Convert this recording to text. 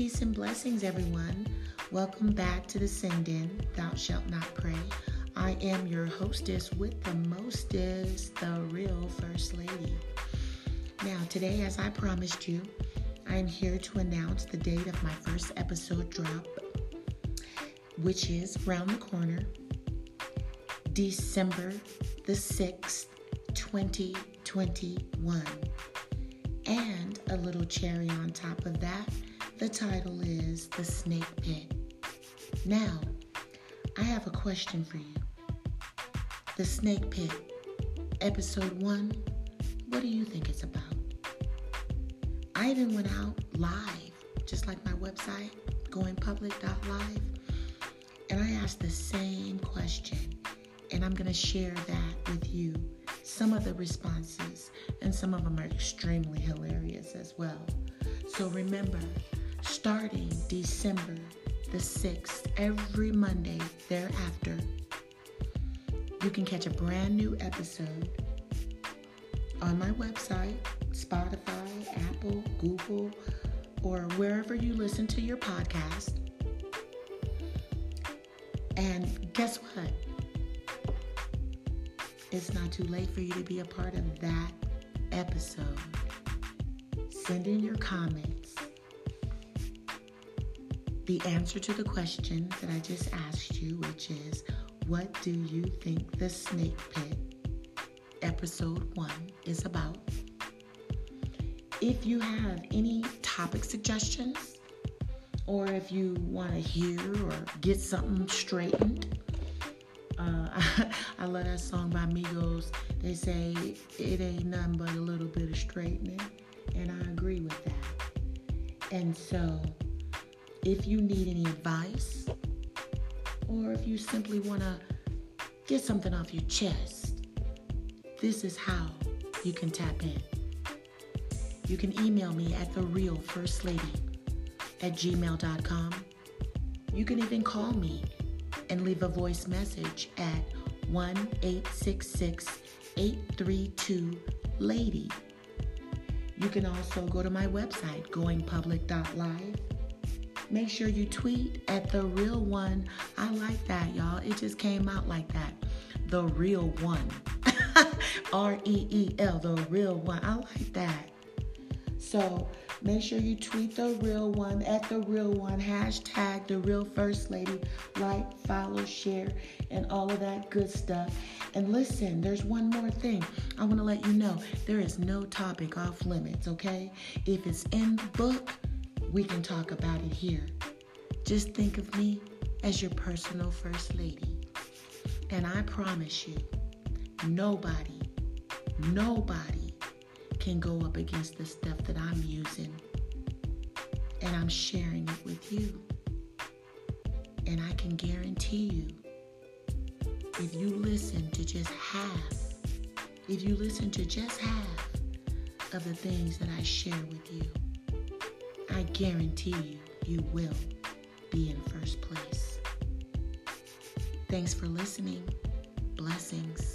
peace, and blessings, everyone. Welcome back to the Sin Den, Thou Shalt Not Prey. I am your hostess with the mostest, the real First Lady. Now, today, as I promised you, I am here to announce the date of my first episode drop, which is round the corner, December the 6th, 2021. And a little cherry on top of that, the title is The Snake Pit. Now, I have a question for you. The Snake Pit, Episode 1, what do you think it's about? I even went out live, just like my website, goingpublic.live, and I asked the same question, and I'm going to share that with you some of the responses, and some of them are extremely hilarious as well. So remember, starting December the 6th, every Monday thereafter, you can catch a brand new episode on my website, Spotify, Apple, Google, or wherever you listen to your podcast. And guess what? it's not too late for you to be a part of that episode. Send in your comments. The answer to the question that I just asked you, which is, what do you think the snake pit episode one is about? If you have any topic suggestions, or if you want to hear or get something straightened, uh, I love that song by Migos. They say it ain't nothing but a little bit of straightening, and I agree with that. And so, if you need any advice, or if you simply want to get something off your chest, this is how you can tap in. You can email me at the real first lady at gmail.com. You can even call me and leave a voice message at 1 866 832 Lady. You can also go to my website, goingpublic.live. Make sure you tweet at the real one. I like that, y'all. It just came out like that. The real one. R E E L, the real one. I like that. So Make sure you tweet the real one at the real one, hashtag the real first lady, like, follow, share, and all of that good stuff. And listen, there's one more thing. I want to let you know there is no topic off limits, okay? If it's in the book, we can talk about it here. Just think of me as your personal first lady. And I promise you, nobody, nobody can go up against the stuff that I'm using. And I'm sharing it with you. And I can guarantee you, if you listen to just half, if you listen to just half of the things that I share with you, I guarantee you, you will be in first place. Thanks for listening. Blessings.